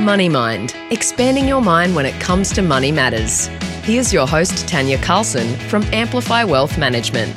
Money Mind, expanding your mind when it comes to money matters. Here's your host, Tanya Carlson from Amplify Wealth Management.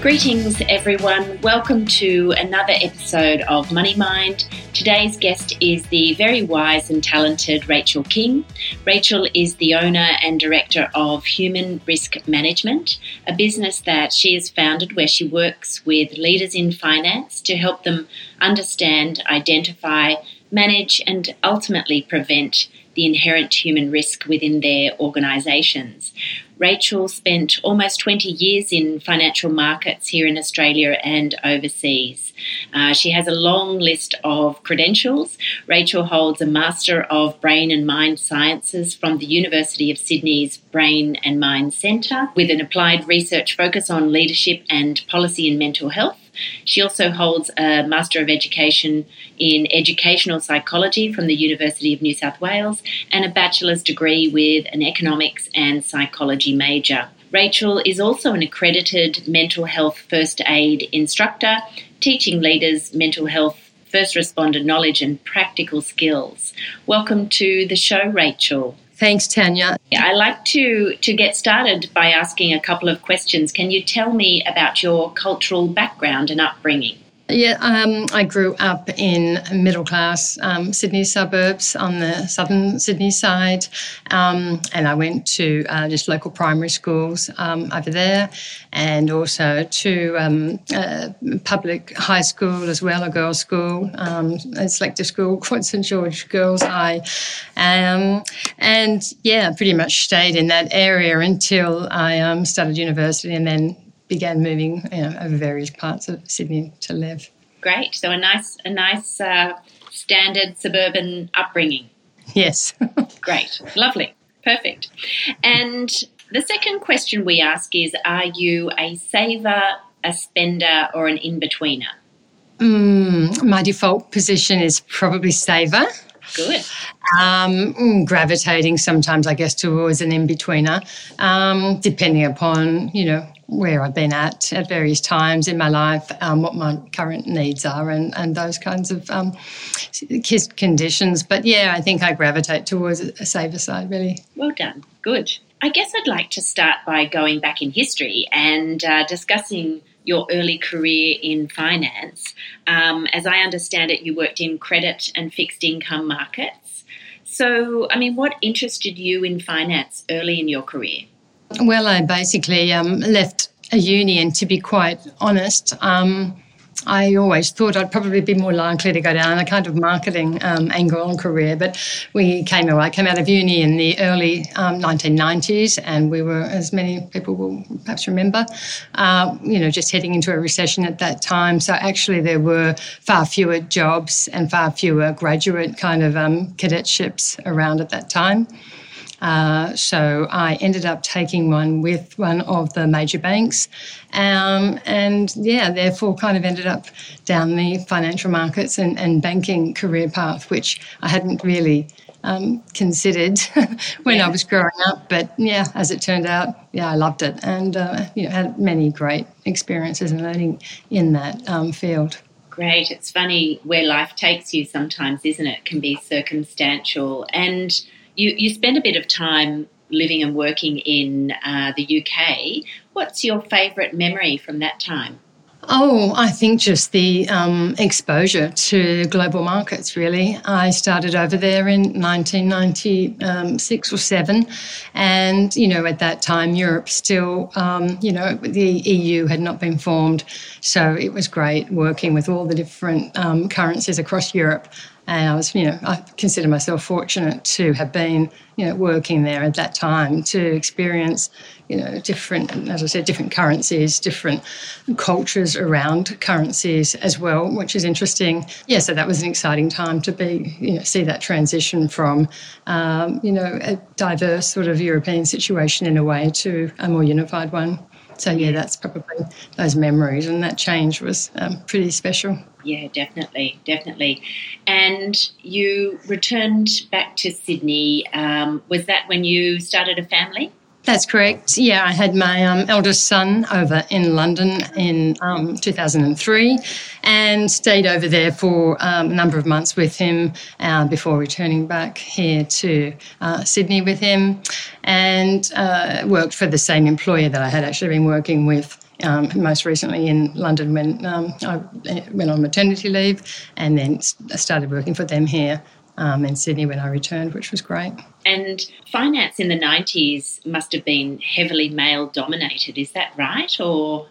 Greetings, everyone. Welcome to another episode of Money Mind. Today's guest is the very wise and talented Rachel King. Rachel is the owner and director of Human Risk Management, a business that she has founded where she works with leaders in finance to help them understand, identify, manage, and ultimately prevent the inherent human risk within their organisations. Rachel spent almost 20 years in financial markets here in Australia and overseas. Uh, she has a long list of credentials. Rachel holds a Master of Brain and Mind Sciences from the University of Sydney's Brain and Mind Centre with an applied research focus on leadership and policy and mental health. She also holds a Master of Education in Educational Psychology from the University of New South Wales and a bachelor's degree with an Economics and Psychology major. Rachel is also an accredited mental health first aid instructor, teaching leaders mental health first responder knowledge and practical skills. Welcome to the show, Rachel. Thanks, Tanya. I like to to get started by asking a couple of questions. Can you tell me about your cultural background and upbringing? Yeah, um, I grew up in middle class um, Sydney suburbs on the southern Sydney side, um, and I went to uh, just local primary schools um, over there, and also to um, a public high school as well, a girls' school, um, a selective school called St George Girls High, and yeah, pretty much stayed in that area until I started university, and then began moving you know, over various parts of Sydney to live. Great. So a nice, a nice uh, standard suburban upbringing. Yes. Great. Lovely. Perfect. And the second question we ask is: Are you a saver, a spender, or an in-betweener? Mm, my default position is probably saver. Good. Um, mm, gravitating sometimes, I guess, towards an in-betweener, um, depending upon you know where I've been at at various times in my life, um, what my current needs are, and, and those kinds of um, conditions. But yeah, I think I gravitate towards a safer side, really. Well done. Good. I guess I'd like to start by going back in history and uh, discussing your early career in finance. Um, as I understand it, you worked in credit and fixed income markets. So, I mean, what interested you in finance early in your career? Well, I basically um, left a uni, and to be quite honest, um, I always thought I'd probably be more likely to go down a kind of marketing um, angle and career. But we came I came out of uni in the early 1990s, um, and we were, as many people will perhaps remember, uh, you know, just heading into a recession at that time. So actually, there were far fewer jobs and far fewer graduate kind of um, cadetships around at that time. Uh, so I ended up taking one with one of the major banks, um, and yeah, therefore kind of ended up down the financial markets and, and banking career path, which I hadn't really um, considered when yeah. I was growing up. But yeah, as it turned out, yeah, I loved it, and uh, you know, had many great experiences and learning in that um, field. Great. It's funny where life takes you sometimes, isn't it? it can be circumstantial and you, you spend a bit of time living and working in uh, the UK. What's your favourite memory from that time? Oh, I think just the um, exposure to global markets, really. I started over there in 1996 or seven. And, you know, at that time, Europe still, um, you know, the EU had not been formed. So it was great working with all the different um, currencies across Europe and I was, you know, I consider myself fortunate to have been, you know, working there at that time to experience, you know, different, as I said, different currencies, different cultures around currencies as well, which is interesting. Yeah, so that was an exciting time to be, you know, see that transition from, um, you know, a diverse sort of European situation in a way to a more unified one. So yeah, that's probably those memories, and that change was um, pretty special. Yeah, definitely, definitely. And you returned back to Sydney. Um, was that when you started a family? That's correct. Yeah, I had my um, eldest son over in London in um, 2003 and stayed over there for um, a number of months with him uh, before returning back here to uh, Sydney with him and uh, worked for the same employer that I had actually been working with. Um, most recently in London when um, I went on maternity leave, and then started working for them here um, in Sydney when I returned, which was great. And finance in the 90s must have been heavily male dominated, is that right? Or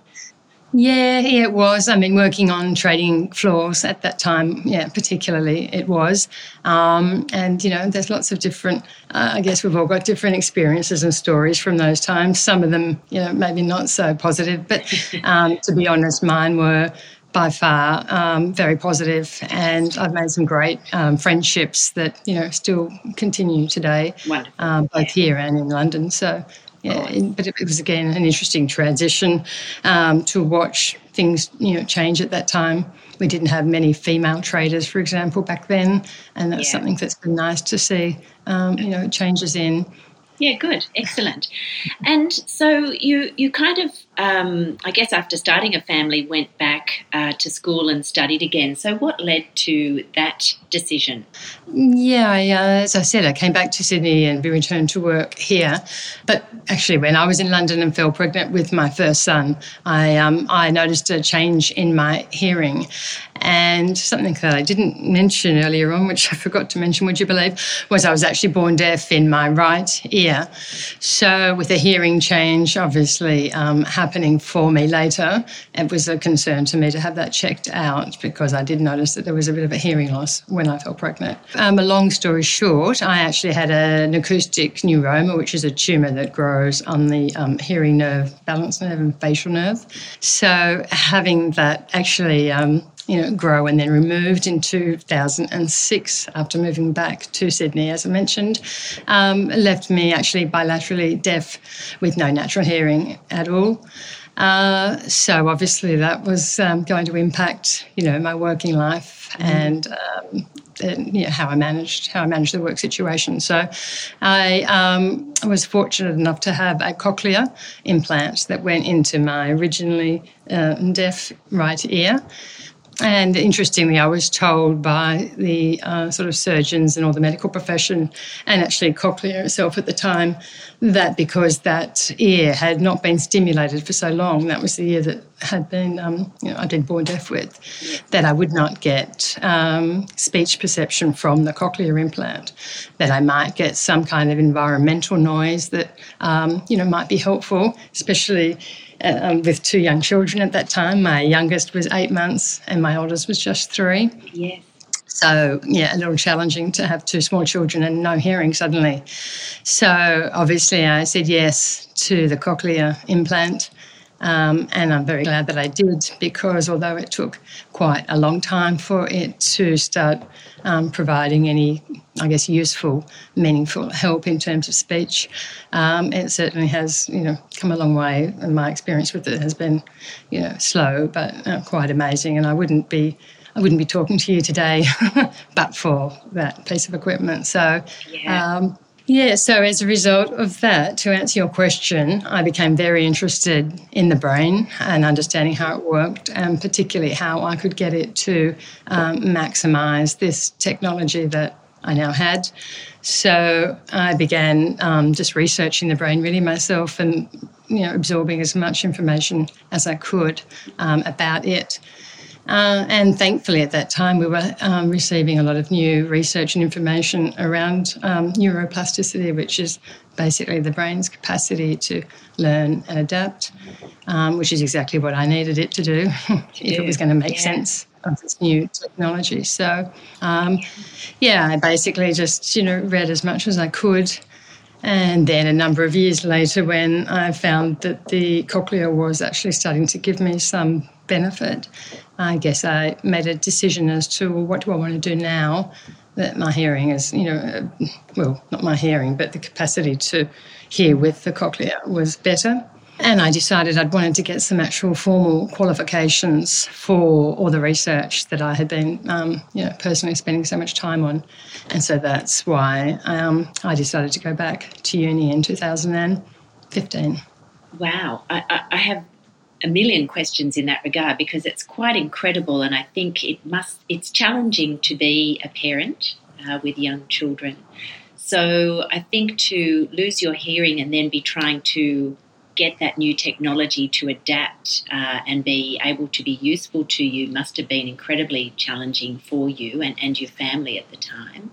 yeah, yeah, it was. I mean, working on trading floors at that time, yeah, particularly it was. Um, and, you know, there's lots of different, uh, I guess we've all got different experiences and stories from those times. Some of them, you know, maybe not so positive, but um, to be honest, mine were by far um, very positive, and I've made some great um, friendships that you know still continue today, um, both here and in London. So. Yeah, but it, was again an interesting transition um, to watch things, you know, change at that time. We didn't have many female traders, for example, back then, and that's yeah. something that's been nice to see. Um, you know, changes in yeah, good, excellent. And so you you kind of, um, I guess, after starting a family, went back uh, to school and studied again. So what led to that decision? Yeah, I, uh, as I said, I came back to Sydney and we returned to work here. But actually, when I was in London and fell pregnant with my first son, I um, I noticed a change in my hearing, and something that I didn't mention earlier on, which I forgot to mention, would you believe, was I was actually born deaf in my right ear. So, with a hearing change obviously um, happening for me later, it was a concern to me to have that checked out because I did notice that there was a bit of a hearing loss when I fell pregnant. Um, a long story short, I actually had an acoustic neuroma, which is a tumour that grows on the um, hearing nerve, balance nerve, and facial nerve. So, having that actually um, you know, grow and then removed in 2006 after moving back to Sydney, as I mentioned, um, left me actually bilaterally deaf with no natural hearing at all. Uh, so obviously that was um, going to impact, you know, my working life mm-hmm. and, um, and you know, how I managed how I managed the work situation. So I um, was fortunate enough to have a cochlear implant that went into my originally uh, deaf right ear. And interestingly, I was told by the uh, sort of surgeons and all the medical profession, and actually Cochlear itself at the time, that because that ear had not been stimulated for so long, that was the ear that had been, um, you know, I'd been born deaf with, that I would not get um, speech perception from the cochlear implant, that I might get some kind of environmental noise that, um, you know, might be helpful, especially um, with two young children at that time. My youngest was eight months and my oldest was just three. Yes. So, yeah, a little challenging to have two small children and no hearing suddenly. So, obviously, I said yes to the cochlear implant. Um, and I'm very glad that I did because although it took quite a long time for it to start um, providing any, I guess, useful, meaningful help in terms of speech, um, it certainly has, you know, come a long way. And my experience with it has been, you know, slow but uh, quite amazing. And I wouldn't be I wouldn't be talking to you today but for that piece of equipment. So, yeah. Um, yeah, so as a result of that, to answer your question, I became very interested in the brain and understanding how it worked, and particularly how I could get it to um, maximize this technology that I now had. So I began um, just researching the brain really myself and you know absorbing as much information as I could um, about it. Uh, and thankfully, at that time, we were um, receiving a lot of new research and information around um, neuroplasticity, which is basically the brain's capacity to learn and adapt, um, which is exactly what I needed it to do if it was going to make yeah. sense of this new technology. So, um, yeah, I basically just you know read as much as I could. And then a number of years later, when I found that the cochlear was actually starting to give me some benefit, I guess I made a decision as to well, what do I want to do now that my hearing is, you know, well, not my hearing, but the capacity to hear with the cochlear was better. And I decided I'd wanted to get some actual formal qualifications for all the research that I had been, um, you know, personally spending so much time on. And so that's why um, I decided to go back to uni in 2015. Wow. I, I have a million questions in that regard because it's quite incredible and I think it must it's challenging to be a parent uh, with young children. So I think to lose your hearing and then be trying to get that new technology to adapt uh, and be able to be useful to you must have been incredibly challenging for you and, and your family at the time.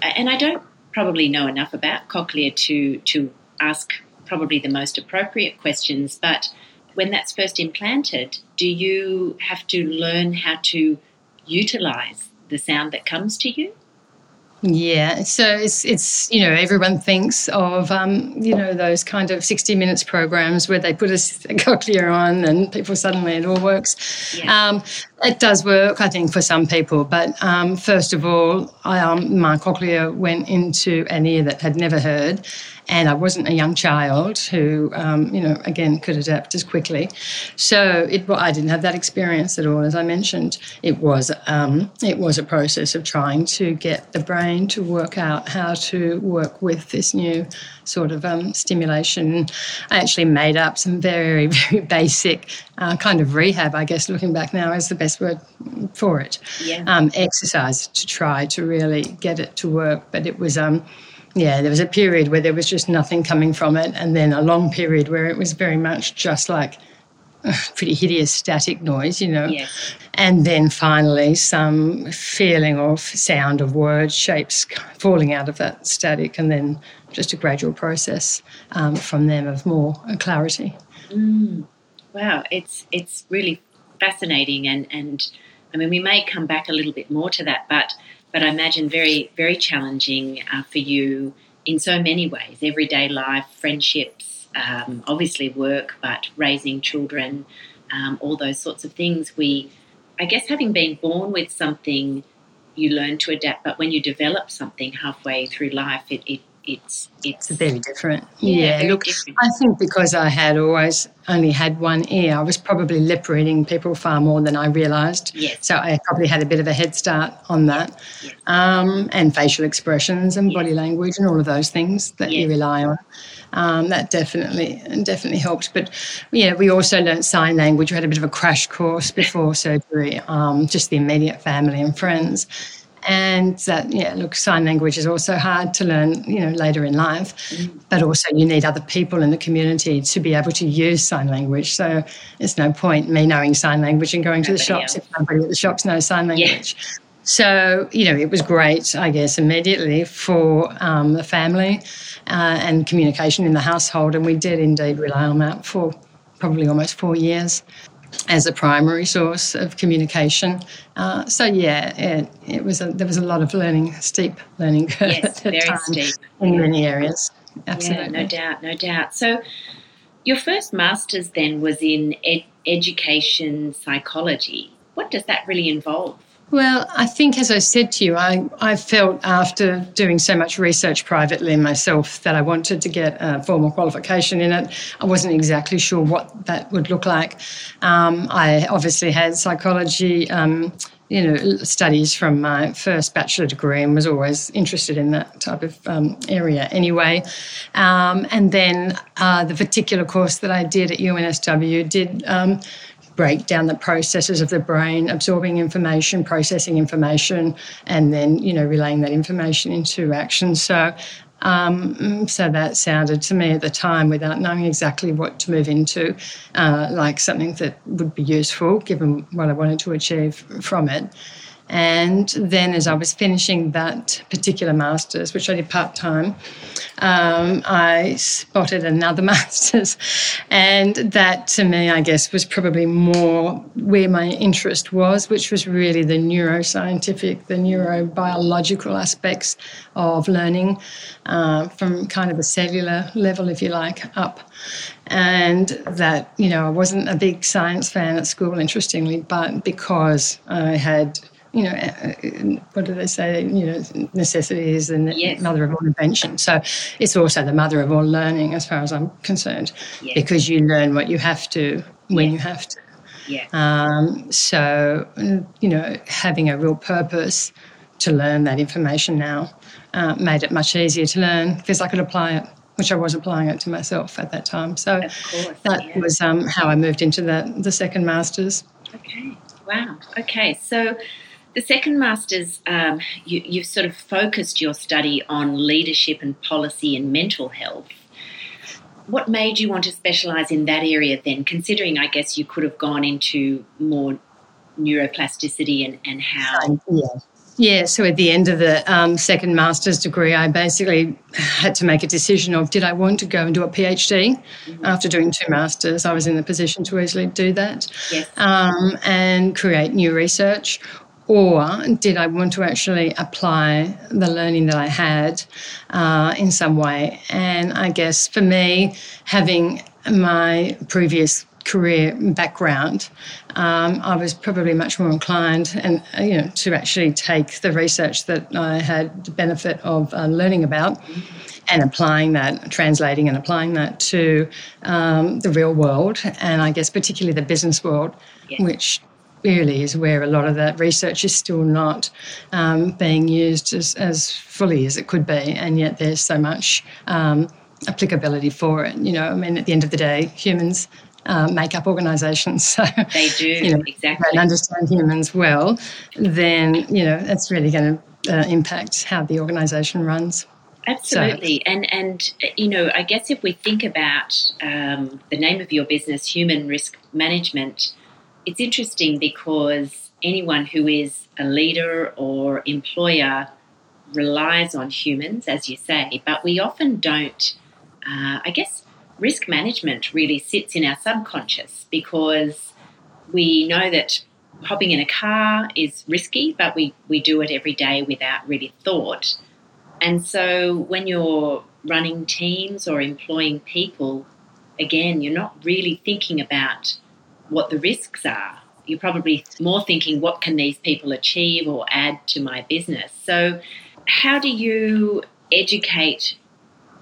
And I don't probably know enough about cochlear to, to ask probably the most appropriate questions, but when that's first implanted, do you have to learn how to utilize the sound that comes to you? Yeah, so it's it's you know everyone thinks of um, you know those kind of sixty minutes programs where they put a, cochlear on and people suddenly it all works. Yeah. Um, it does work, I think, for some people. But um, first of all, I, um, my cochlear went into an ear that had never heard, and I wasn't a young child who, um, you know, again could adapt as quickly. So it, I didn't have that experience at all. As I mentioned, it was um, it was a process of trying to get the brain to work out how to work with this new sort of um, stimulation. I actually made up some very very basic uh, kind of rehab. I guess looking back now is the best word for it. Yeah. Um, exercise to try to really get it to work, but it was um, yeah, there was a period where there was just nothing coming from it, and then a long period where it was very much just like pretty hideous static noise, you know. Yeah. And then finally, some feeling of sound of words, shapes falling out of that static, and then just a gradual process um, from them of more clarity. Mm. Wow, it's it's really fascinating, and and I mean, we may come back a little bit more to that, but but I imagine very, very challenging uh, for you in so many ways everyday life, friendships, um, obviously work, but raising children, um, all those sorts of things. We, I guess, having been born with something, you learn to adapt, but when you develop something halfway through life, it, it it's it's very different. Yeah, yeah look, different. I think because I had always only had one ear, I was probably lip reading people far more than I realised. Yes. So I probably had a bit of a head start on that, yes. um, and facial expressions and yes. body language and all of those things that you rely on. Um, that definitely definitely helped. But yeah, we also learnt sign language. We had a bit of a crash course before surgery, um, just the immediate family and friends and that yeah look sign language is also hard to learn you know later in life mm. but also you need other people in the community to be able to use sign language so there's no point me knowing sign language and going to the shops else. if nobody at the shops knows sign language yeah. So, you know, it was great, I guess, immediately for um, the family uh, and communication in the household. And we did indeed rely on that for probably almost four years as a primary source of communication. Uh, so yeah, it, it, was a, there was a lot of learning, steep learning curve yes, very steep. in many areas. Absolutely, yeah, no doubt, no doubt. So your first master's then was in ed- education psychology. What does that really involve? Well, I think, as I said to you, I, I felt after doing so much research privately myself that I wanted to get a formal qualification in it. I wasn't exactly sure what that would look like. Um, I obviously had psychology. Um, you know, studies from my first bachelor degree and was always interested in that type of um, area anyway. Um, and then uh, the particular course that I did at UNSW did um, break down the processes of the brain, absorbing information, processing information, and then you know relaying that information into action. So. Um, so that sounded to me at the time, without knowing exactly what to move into, uh, like something that would be useful given what I wanted to achieve from it. And then, as I was finishing that particular master's, which I did part time, um, I spotted another master's. And that, to me, I guess, was probably more where my interest was, which was really the neuroscientific, the neurobiological aspects of learning uh, from kind of a cellular level, if you like, up and that you know I wasn't a big science fan at school, interestingly, but because I had you know, uh, what do they say? You know, necessity is the yes. mother of all invention. So it's also the mother of all learning, as far as I'm concerned, yes. because you learn what you have to when yes. you have to. Yeah. Um, so, you know, having a real purpose to learn that information now uh, made it much easier to learn because I could apply it which I was applying it to myself at that time. So course, that yeah. was um, how I moved into the, the second master's. Okay. Wow. Okay. So the second master's, um, you, you've sort of focused your study on leadership and policy and mental health. What made you want to specialise in that area then, considering I guess you could have gone into more neuroplasticity and, and how? Yeah. Yeah, so at the end of the um, second master's degree, I basically had to make a decision of did I want to go and do a PhD Mm-hmm. after doing two masters. I was in the position to easily do that Yes. um, and create new research, or did I want to actually apply the learning that I had uh, in some way? And I guess for me, having my previous career background, um, I was probably much more inclined and uh, you know to actually take the research that I had the benefit of uh, learning about and applying that, translating and applying that to um, the real world, and I guess particularly the business world, Yes. which really is where a lot of that research is still not um, being used as, as fully as it could be, and yet there's so much um, applicability for it. You know, I mean, at the end of the day, humans uh, make up organisations, so They do, you know, exactly. and understand humans well, then you know it's really going to uh, impact how the organisation runs. Absolutely, and and uh, you know, I guess if we think about um, the name of your business, Human Risk Management, it's interesting because anyone who is a leader or employer relies on humans, as you say, but we often don't. Uh, I guess risk management really sits in our subconscious because we know that hopping in a car is risky, but we, we do it every day without really thought. And so when you're running teams or employing people, again, you're not really thinking about what the risks are. You're probably more thinking, what can these people achieve or add to my business? So, how do you educate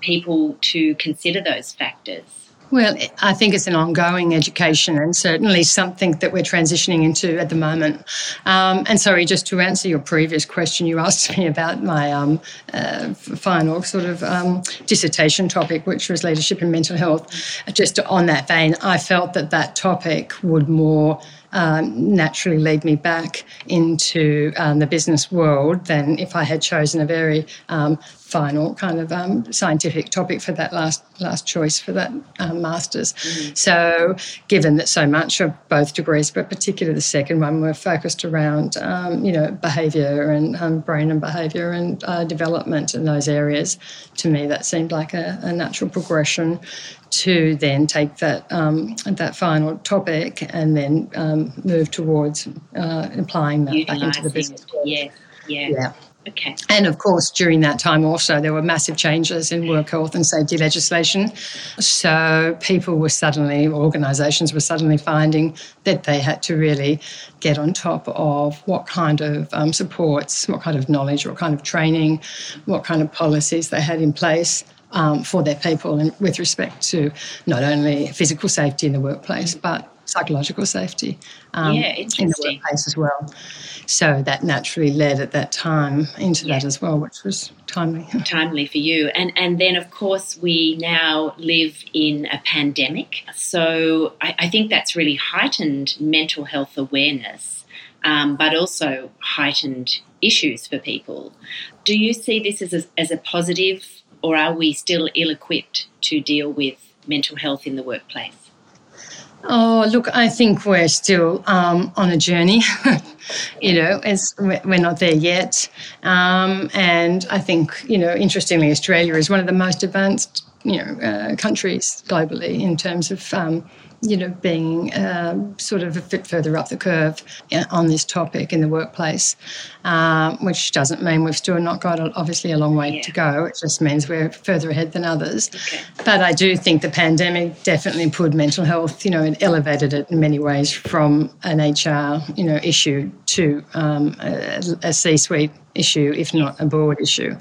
people to consider those factors? Well, I think it's an ongoing education and certainly something that we're transitioning into at the moment. Um, and sorry, just to answer your previous question, you asked me about my um, uh, final sort of um, dissertation topic, which was leadership and mental health. Just on that vein, I felt that that topic would more um, naturally lead me back into um, the business world than if I had chosen a very um, final kind of um, scientific topic for that last last choice for that um, masters. So, given that so much of both degrees, but particularly the second one, were focused around um, you know behaviour and um, brain and behaviour and uh, development in those areas, to me that seemed like a, a natural progression to then take that um, that final topic and then um, move towards uh, applying that back into the business. world. Yeah, yeah. Yeah. Okay. And of course, during that time also, there were massive changes in work health and safety legislation. So people were suddenly, organisations were suddenly finding that they had to really get on top of what kind of um, supports, what kind of knowledge, what kind of training, what kind of policies they had in place. Um, for their people, and with respect to not only physical safety in the workplace, but psychological safety um, Yeah, in the workplace as well. So that naturally led at that time into that as well, which was timely. timely for you. And and then of course we now live in a pandemic, so I, I think that's really heightened mental health awareness, um, but also heightened issues for people. Do you see this as a, as a positive, or are we still ill-equipped to deal with mental health in the workplace? Oh, look, I think we're still um, on a journey. you know, it's, we're not there yet. Um, and I think, you know, interestingly, Australia is one of the most advanced, you know, uh, countries globally in terms of, um, you know, being um, sort of a bit further up the curve uh, on this topic in the workplace, um, which doesn't mean we've still not got, obviously, a long way Yeah. to go. It just means we're further ahead than others. Okay. But I do think the pandemic definitely put mental health, you know, it elevated it in many ways from an HR, you know, issue to um, a, a C-suite issue, if not a board issue,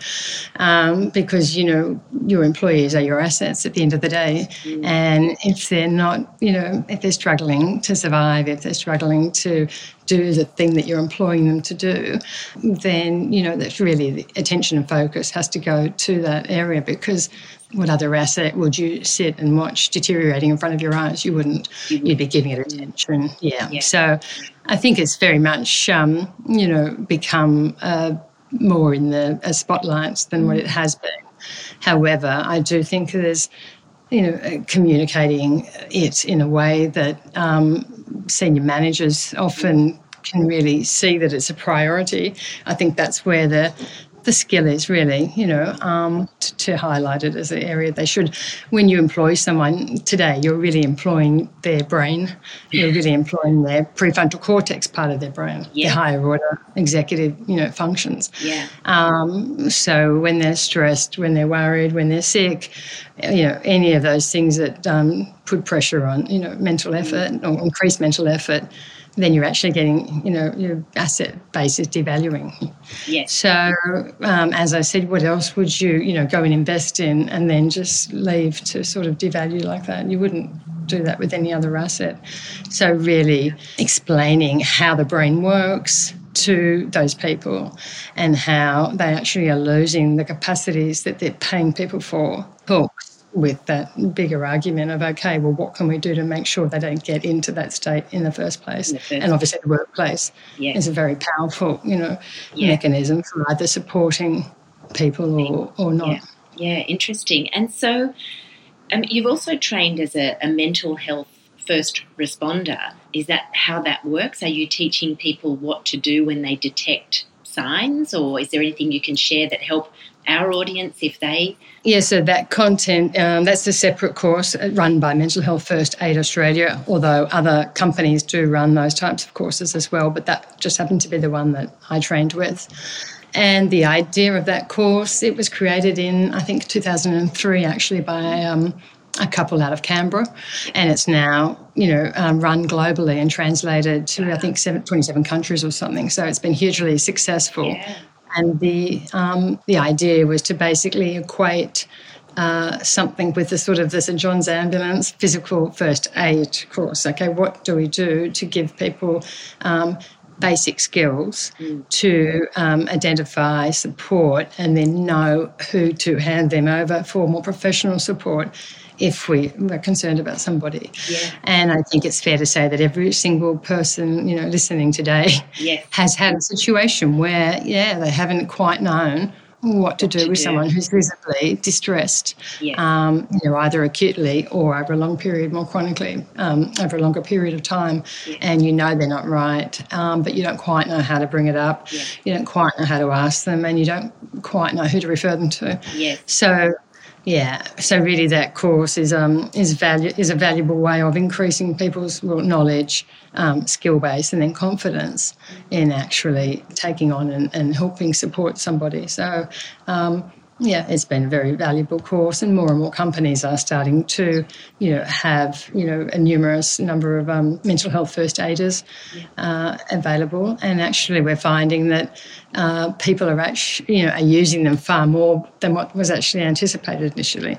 um, because you know your employees are your assets at the end of the day, and if they're not, you know, if they're struggling to survive, if they're struggling to do the thing that you're employing them to do, then you know that's really the attention and focus has to go to that area because what other asset would you sit and watch deteriorating in front of your eyes? You wouldn't. You'd be giving it attention. Yeah. Yeah. So I think it's very much, um, you know, become uh, more in the uh, spotlights than what it has been. However, I do think there's, you know, uh, communicating it in a way that um, senior managers often can really see that it's a priority. I think that's where the the skill is really, you know, um, to, to highlight it as an area they should. When you employ someone today, you're really employing their brain. You're really employing their prefrontal cortex part of their brain, Yeah. the higher order executive, you know, functions. Yeah. Um, so when they're stressed, when they're worried, when they're sick, you know, any of those things that um, put pressure on, you know, mental effort or increase mental effort, then you're actually getting, you know, your asset base is devaluing. Yes. So, um, as I said, what else would you, you know, go and invest in and then just leave to sort of devalue like that? You wouldn't do that with any other asset. So, really explaining how the brain works to those people and how they actually are losing the capacities that they're paying people for helps with that bigger argument of okay well what can we do to make sure they don't get into that state in the first place the first and obviously the workplace Yeah. is a very powerful you know Yeah. mechanism for either supporting people or, or not Yeah. Yeah, interesting. And so um, you've also trained as a, a mental health first responder. Is that how that works? Are you teaching people what to do when they detect signs, or is there anything you can share that help our audience if they? Yeah, so that content, um, that's a separate course run by Mental Health First Aid Australia, although other companies do run those types of courses as well, but that just happened to be the one that I trained with. And the idea of that course, it was created in, I think, 2003 actually by um, a couple out of Canberra. And it's now, you know, um, run globally and translated to, I think, seven, 27 countries or something. So it's been hugely successful. Yeah. And the um, the idea was to basically equate uh, something with the sort of the St John's Ambulance physical first aid course. Okay, what do we do to give people um, basic skills to um, identify support and then know who to hand them over for more professional support if we were concerned about somebody. Yeah. And I think it's fair to say that every single person, you know, listening today Yes. has had a situation where, yeah, they haven't quite known what to do to with do. someone who's visibly distressed, Yeah. um, you know, either acutely or over a long period, more chronically, um, over a longer period of time. And you know they're not right, um, but you don't quite know how to bring it up. Yeah. You don't quite know how to ask them, and you don't quite know who to refer them to. Yes. So, yeah, so really that course is um is value is a valuable way of increasing people's knowledge, um, skill base, and then confidence in actually taking on and, and helping support somebody. So. Um, yeah, it's been a very valuable course, and more and more companies are starting to, you know, have you know a numerous number of um, mental health first aiders uh, available. And actually, we're finding that uh, people are actually, you know, are using them far more than what was actually anticipated initially.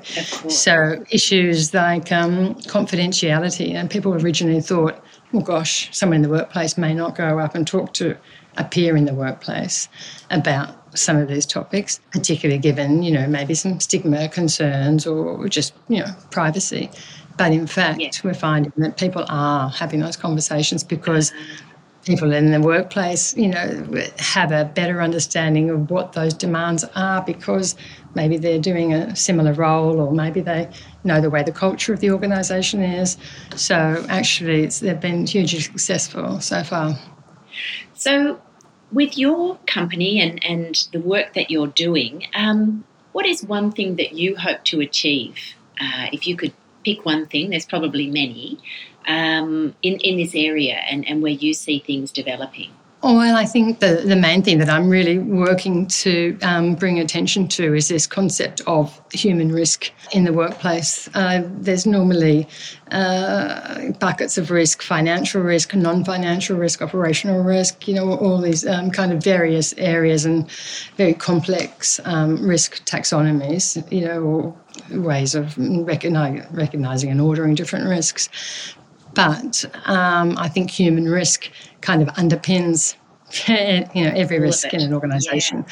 So issues like um, confidentiality, and people originally thought, oh gosh, someone in the workplace may not go up and talk to a peer in the workplace about some of these topics, particularly given, you know, maybe some stigma concerns or just, you know, privacy. But in fact, Yeah. we're finding that people are having those conversations because people in the workplace, you know, have a better understanding of what those demands are because maybe they're doing a similar role or maybe they know the way the culture of the organisation is. So actually, it's, they've been hugely successful so far. So, with your company and, and the work that you're doing, um, what is one thing that you hope to achieve? Uh, if you could pick one thing, there's probably many, um, in, in this area and, and where you see things developing. Oh, well, I think the, the main thing that I'm really working to um, bring attention to is this concept of human risk in the workplace. Uh, there's normally uh, buckets of risk financial risk, non financial risk, operational risk, you know, all these um, kind of various areas and very complex um, risk taxonomies, you know, or ways of recogni- recognizing and ordering different risks. But um, I think human risk kind of underpins you know every risk in an organisation.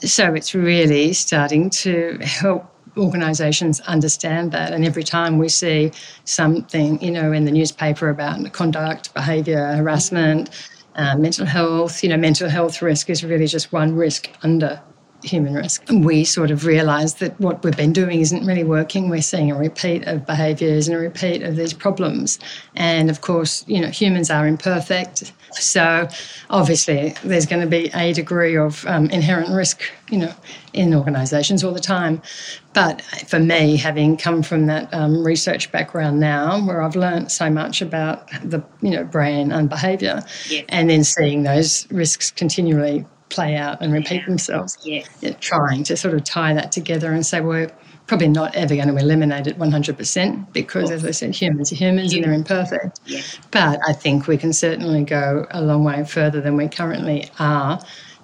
So it's really starting to help organisations understand that. And every time we see something, you know, in the newspaper about conduct, behaviour, harassment, uh, mental health, you know, mental health risk is really just one risk under human risk. We sort of realised that what we've been doing isn't really working. We're seeing a repeat of behaviours and a repeat of these problems. And of course, you know, humans are imperfect. So obviously, there's going to be a degree of um, inherent risk, you know, in organisations all the time. But for me, having come from that um, research background now, where I've learned so much about the, you know, brain and behaviour, Yes. and then seeing those risks continually play out and repeat themselves, Yes. yeah, trying to sort of tie that together and say, well, we're probably not ever going to eliminate it 100% because, as I said, humans are humans and they're imperfect. Yeah. But I think we can certainly go a long way further than we currently are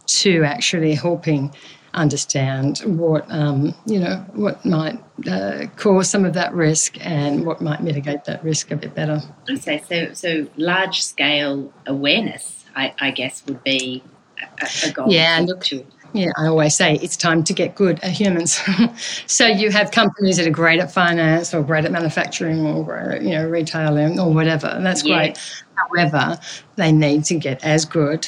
to actually helping understand what um, you know what might uh, cause some of that risk and what might mitigate that risk a bit better. Okay, so so large scale awareness, I, I guess, would be a, a goal. Yeah, look- to- Yeah, I always say it's time to get good at humans. so you have companies that are great at finance or great at manufacturing or you know retailing or whatever, and that's Yeah. great. However, they need to get as good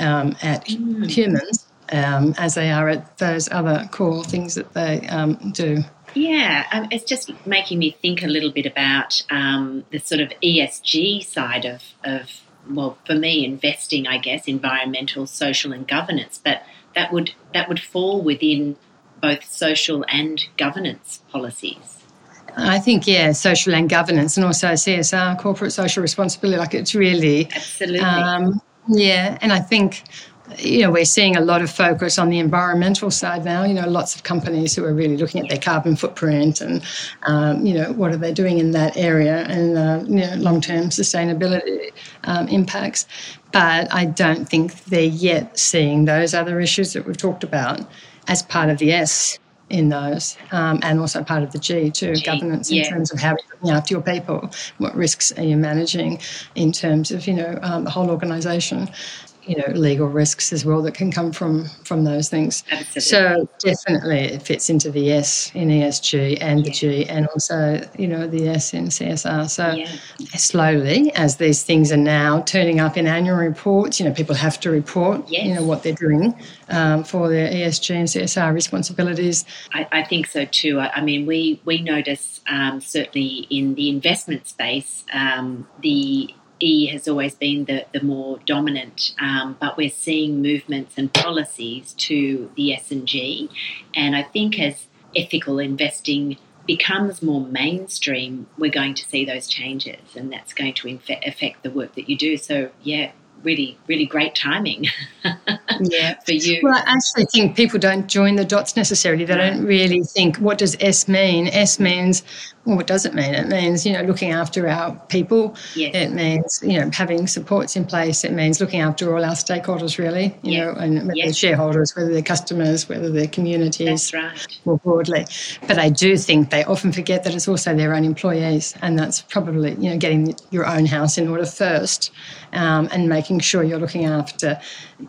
um, at hu- humans um, as they are at those other core things that they um, do. Yeah, um, it's just making me think a little bit about um, the sort of ESG side of, of, well, for me, investing, I guess, environmental, social, and governance. But that would that would fall within both social and governance policies. I think yeah, social and governance, and also CSR, corporate social responsibility. Like it's really Absolutely. Um, yeah, and I think you know we're seeing a lot of focus on the environmental side now. You know, lots of companies who are really looking at their carbon footprint and um, you know what are they doing in that area and uh, you know long-term sustainability um, impacts. But I don't think they're yet seeing those other issues that we've talked about as part of the S in those, um, and also part of the G too, G, governance yeah. in terms of how you're looking after your people, what risks are you managing in terms of you know um, the whole organisation, you know legal risks as well that can come from from those things. Absolutely. So definitely it fits into the S in ESG and the G, and also you know the S in CSR. So Yeah. slowly, as these things are now turning up in annual reports, you know people have to report you know what they're doing um, for their ESG and CSR responsibilities. I, I think so too. I, I mean, we we notice um, certainly in the investment space, um, the E has always been the, the more dominant, um, but we're seeing movements and policies to the S and G, and I think as ethical investing becomes more mainstream, we're going to see those changes, and that's going to infe- affect the work that you do. So yeah, really, really great timing Yeah. for you. Well, I actually think people don't join the dots necessarily. They No. don't really think, what does S mean? S means, well, what does it mean? It means, you know, looking after our people. Yes. It means, you know, having supports in place. It means looking after all our stakeholders, really, you Yes. know, and whether they're shareholders, whether they're customers, whether they're communities That's right. more broadly. But I do think they often forget that it's also their own employees, and that's probably you know getting your own house in order first, um, and making sure you're looking after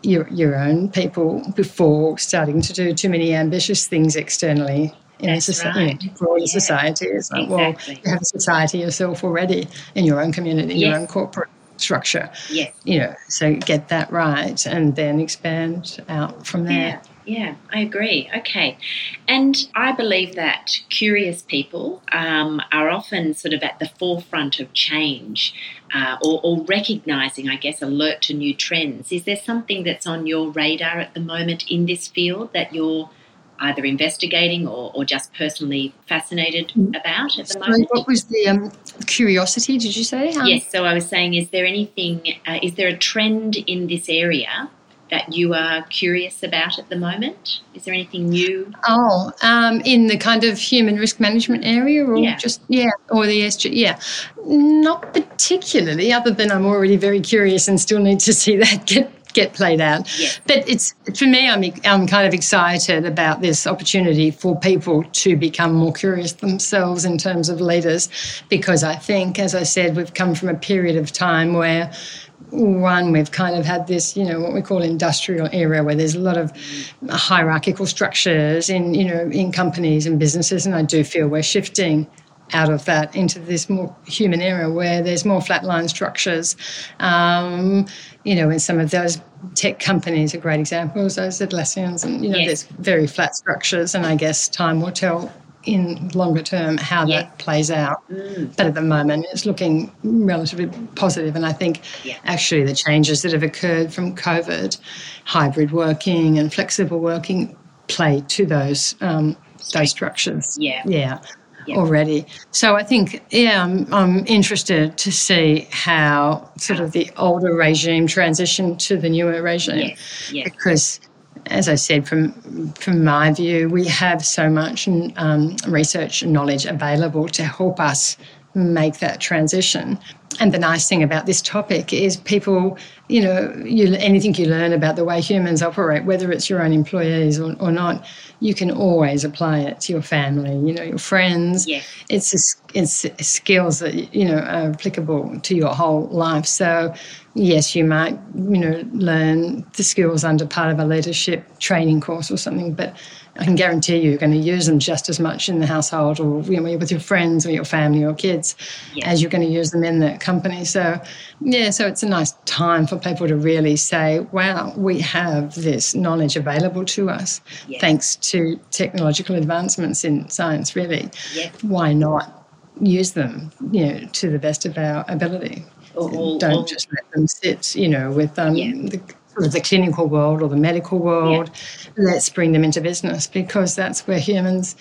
your your own people before starting to do too many ambitious things externally. In That's a society, right. broader Yeah. society, it's like Exactly. well, you have a society yourself already in your own community, your Yes. own corporate structure. Yes. You know, so get that right, and then expand out from there. Yeah, yeah, I agree. Okay. And I believe that curious people um, are often sort of at the forefront of change uh, or, or recognizing, I guess, alert to new trends. Is there something that's on your radar at the moment in this field that you're either investigating or, or just personally fascinated about at the moment? what was the um, curiosity? Did you say? Um, Yes, so I was saying, is there anything, uh, is there a trend in this area that you are curious about at the moment? Is there anything new? Oh, um, in the kind of human risk management area, or Yeah. just yeah, or the SG, yeah, not particularly. Other than I'm already very curious and still need to see that get get played out. Yes. But it's for me, I'm I'm kind of excited about this opportunity for people to become more curious themselves in terms of leaders, because I think, as I said, we've come from a period of time where one, we've kind of had this, you know, what we call industrial era, where there's a lot of hierarchical structures in, you know, in companies and businesses, and I do feel we're shifting out of that into this more human era where there's more flatline structures. Um, you know, in some of those tech companies are great examples, those Atlassians, and you know, Yes. there's very flat structures, and I guess time will tell in longer term how Yeah. that plays out. Mm. But at the moment, it's looking relatively positive, and I think Yeah. actually the changes that have occurred from COVID, hybrid working and flexible working, play to those um, those structures. Yeah. yeah, Yeah. already. So I think, yeah, I'm, I'm interested to see how sort of the older regime transition to the newer regime, Yes, yes. because. As I said, from from my view, we have so much um, research and knowledge available to help us make that transition. And the nice thing about this topic is people, you know, you, anything you learn about the way humans operate, whether it's your own employees or, or not, you can always apply it to your family, you know, your friends. Yes. It's a it's skills that you know are applicable to your whole life. So, yes, you might you know learn the skills under part of a leadership training course or something, but I can guarantee you, you're going to use them just as much in the household or you know, with your friends or your family or kids Yeah. as you're going to use them in the company. So, yeah, so it's a nice time for people to really say, wow, we have this knowledge available to us Yeah. thanks to technological advancements in science, really. Yeah. Why not use them, you know, to the best of our ability? Or- or- Don't or- just let them sit, you know, with um, Yeah. the, sort of the clinical world or the medical world. Let's bring them into business because that's where humans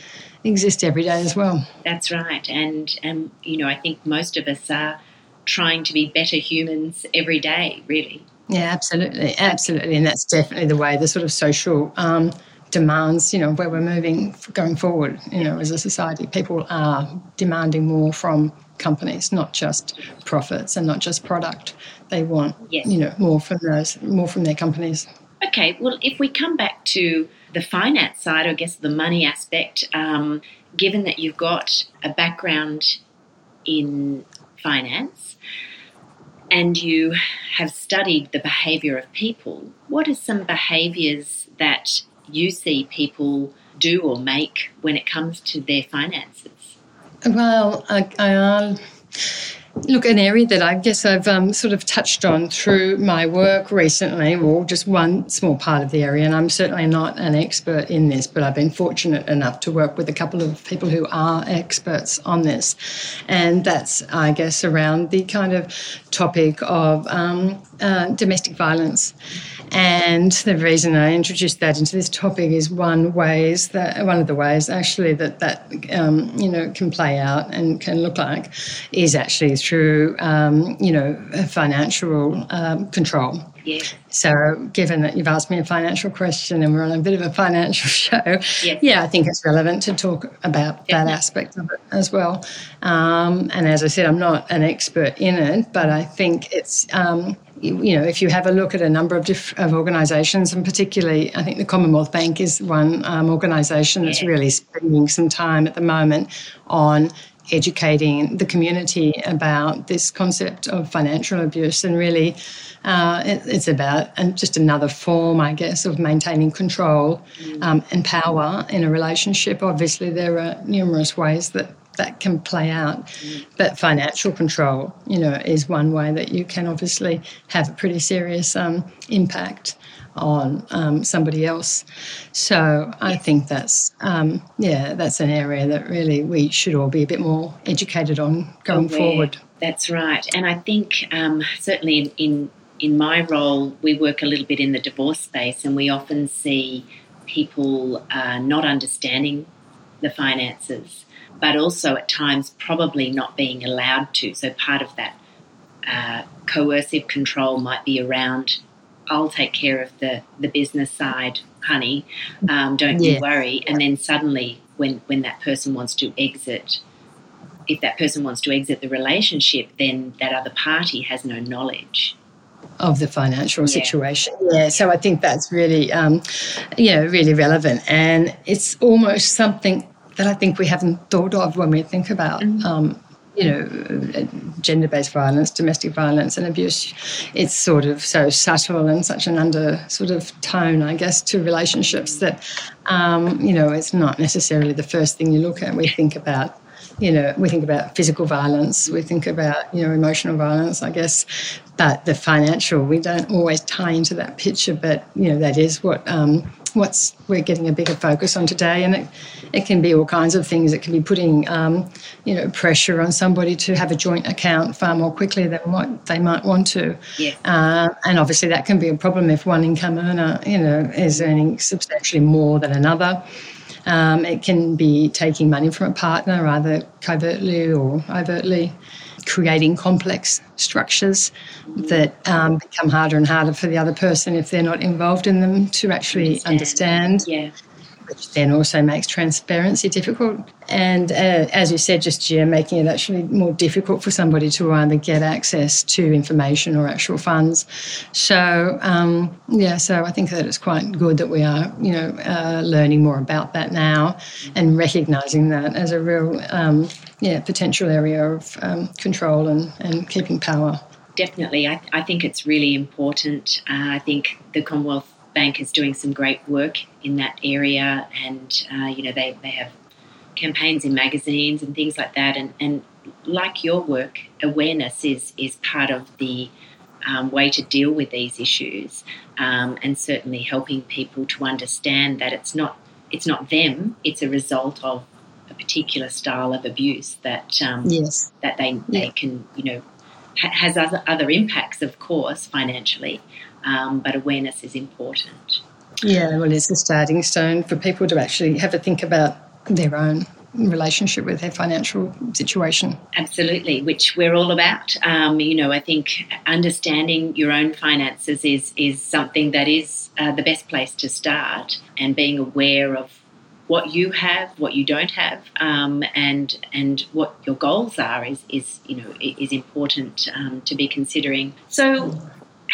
exist every day as well. That's right. And, and, you know, I think most of us are trying to be better humans every day, really. Yeah, absolutely, absolutely, and that's definitely the way the sort of social um, demands, you know, where we're moving going forward. You know, as a society, people are demanding more from companies, not just profits and not just product. They want, Yes. you know, more from those, more from their companies. Okay, well, if we come back to the finance side, I guess the money aspect, um, given that you've got a background in finance and you have studied the behaviour of people, what are some behaviours that you see people do or make when it comes to their finances? Well, I, uh, look an area that I guess I've um, sort of touched on through my work recently, well, just one small part of the area, and I'm certainly not an expert in this, but I've been fortunate enough to work with a couple of people who are experts on this, and that's I guess around the kind of topic of um, uh, domestic violence. And the reason I introduced that into this topic is one ways that one of the ways actually that that um, you know can play out and can look like is actually through um, you know financial um, control. Yeah, So, given that you've asked me a financial question and we're on a bit of a financial show, Yes. yeah, I think it's relevant to talk about that aspect of it as well. Um, and as I said, I'm not an expert in it, but I think it's. Um, you you know, if you have a look at a number of diff- of organisations, and particularly, I think the Commonwealth Bank is one um, organisation that's Yeah. really spending some time at the moment on educating the community about this concept of financial abuse and really uh, it, it's about and just another form i guess of maintaining control um, and power in a relationship. Obviously there are numerous ways that that can play out but financial control you know is one way that you can obviously have a pretty serious um, impact on um, somebody else. So I think that's um, yeah, that's an area that really we should all be a bit more educated on going aware. forward. That's right, and I think um, certainly in, in in my role, we work a little bit in the divorce space, and we often see people uh, not understanding the finances, but also at times probably not being allowed to. So part of that uh, coercive control might be around. I'll take care of the, the business side, honey. Um, don't you worry. And then suddenly, when, when that person wants to exit, if that person wants to exit the relationship, then that other party has no knowledge. of the financial Yeah. situation. Yeah, so I think that's really, um, you know, really relevant, and it's almost something that I think we haven't thought of when we think about Mm-hmm. um, you know, gender-based violence, domestic violence, and abuse. It's sort of so subtle and such an under sort of tone, I guess, to relationships that, um, you know, it's not necessarily the first thing you look at. We think about you know, we think about physical violence, we think about, you know, emotional violence, I guess, but the financial, we don't always tie into that picture, but, you know, that is what um, what's we're getting a bigger focus on today, and it, it can be all kinds of things. It can be putting, um, you know, pressure on somebody to have a joint account far more quickly than what they might want to. Yes. Uh, and obviously that can be a problem if one income earner, you know, is earning substantially more than another. Um, it can be taking money from a partner, either covertly or overtly, creating complex structures that um, become harder and harder for the other person if they're not involved in them to actually understand. understand. Yeah which then also makes transparency difficult. And uh, as you said just yeah, making it actually more difficult for somebody to either get access to information or actual funds. So um, yeah, so I think that it's quite good that we are, you know, uh, learning more about that now and recognising that as a real, um, yeah, potential area of um, control and, and keeping power. Definitely, I, I think it's really important. Uh, I think the Commonwealth Bank is doing some great work in that area, and uh, you know they, they have campaigns in magazines and things like that. And, and like your work, awareness is is part of the um, way to deal with these issues, um, and certainly helping people to understand that it's not it's not them; it's a result of a particular style of abuse that um, yes. that they they can you know ha- has other, other impacts, of course, financially, um, but awareness is important. Yeah, well, it's a starting stone for people to actually have a think about their own relationship with their financial situation. Absolutely, which we're all about. Um, you know, I think understanding your own finances is is something that is uh, the best place to start, and being aware of what you have, what you don't have, um, and and what your goals are is is you know is important um, to be considering. So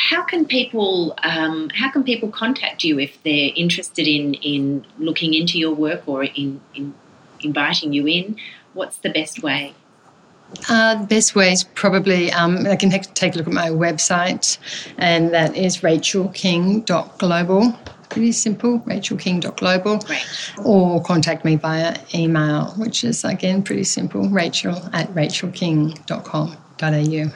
how can people um, how can people contact you if they're interested in in looking into your work or in, in inviting you in? What's the best way? Uh, the best way is probably um, they can take a look at my website, and that is rachelking.global. Pretty simple, rachelking.global. Great. Or contact me via email, which is again pretty simple, rachel at rachelking.com.au.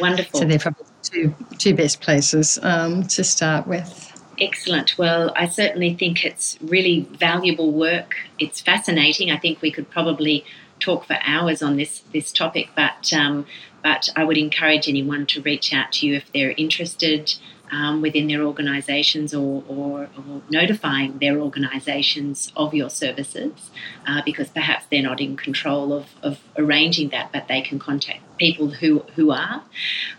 Wonderful. So they're probably two two best places um, to start with. Excellent. Well, I certainly think it's really valuable work. It's fascinating. I think we could probably talk for hours on this this topic, but um, but I would encourage anyone to reach out to you if they're interested um, within their organisations or, or, or, notifying their organisations of your services uh, because perhaps they're not in control of, of, arranging that, but they can contact people who, who are.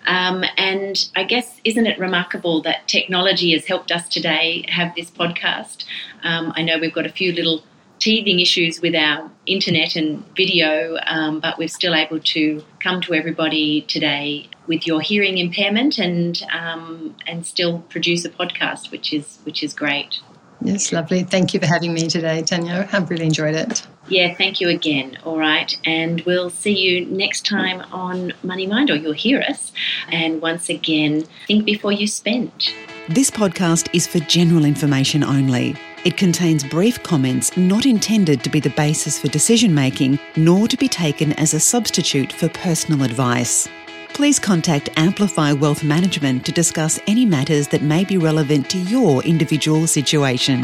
Um, and I guess, isn't it remarkable that technology has helped us today have this podcast? Um, I know we've got a few little teething issues with our internet and video, um, but we're still able to come to everybody today with your hearing impairment and um, and still produce a podcast, which is which is great. Yes, lovely. Thank you for having me today, Tanya. I've really enjoyed it. Yeah, thank you again. All right, and we'll see you next time on Money Mind, or you'll hear us. And once again, think before you spend. This podcast is for general information only. It contains brief comments not intended to be the basis for decision making, nor to be taken as a substitute for personal advice. Please contact Amplify Wealth Management to discuss any matters that may be relevant to your individual situation.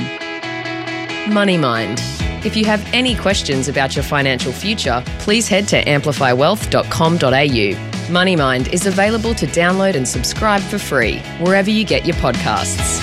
Money Mind. If you have any questions about your financial future, please head to amplifywealth.com.au. Money Mind is available to download and subscribe for free wherever you get your podcasts.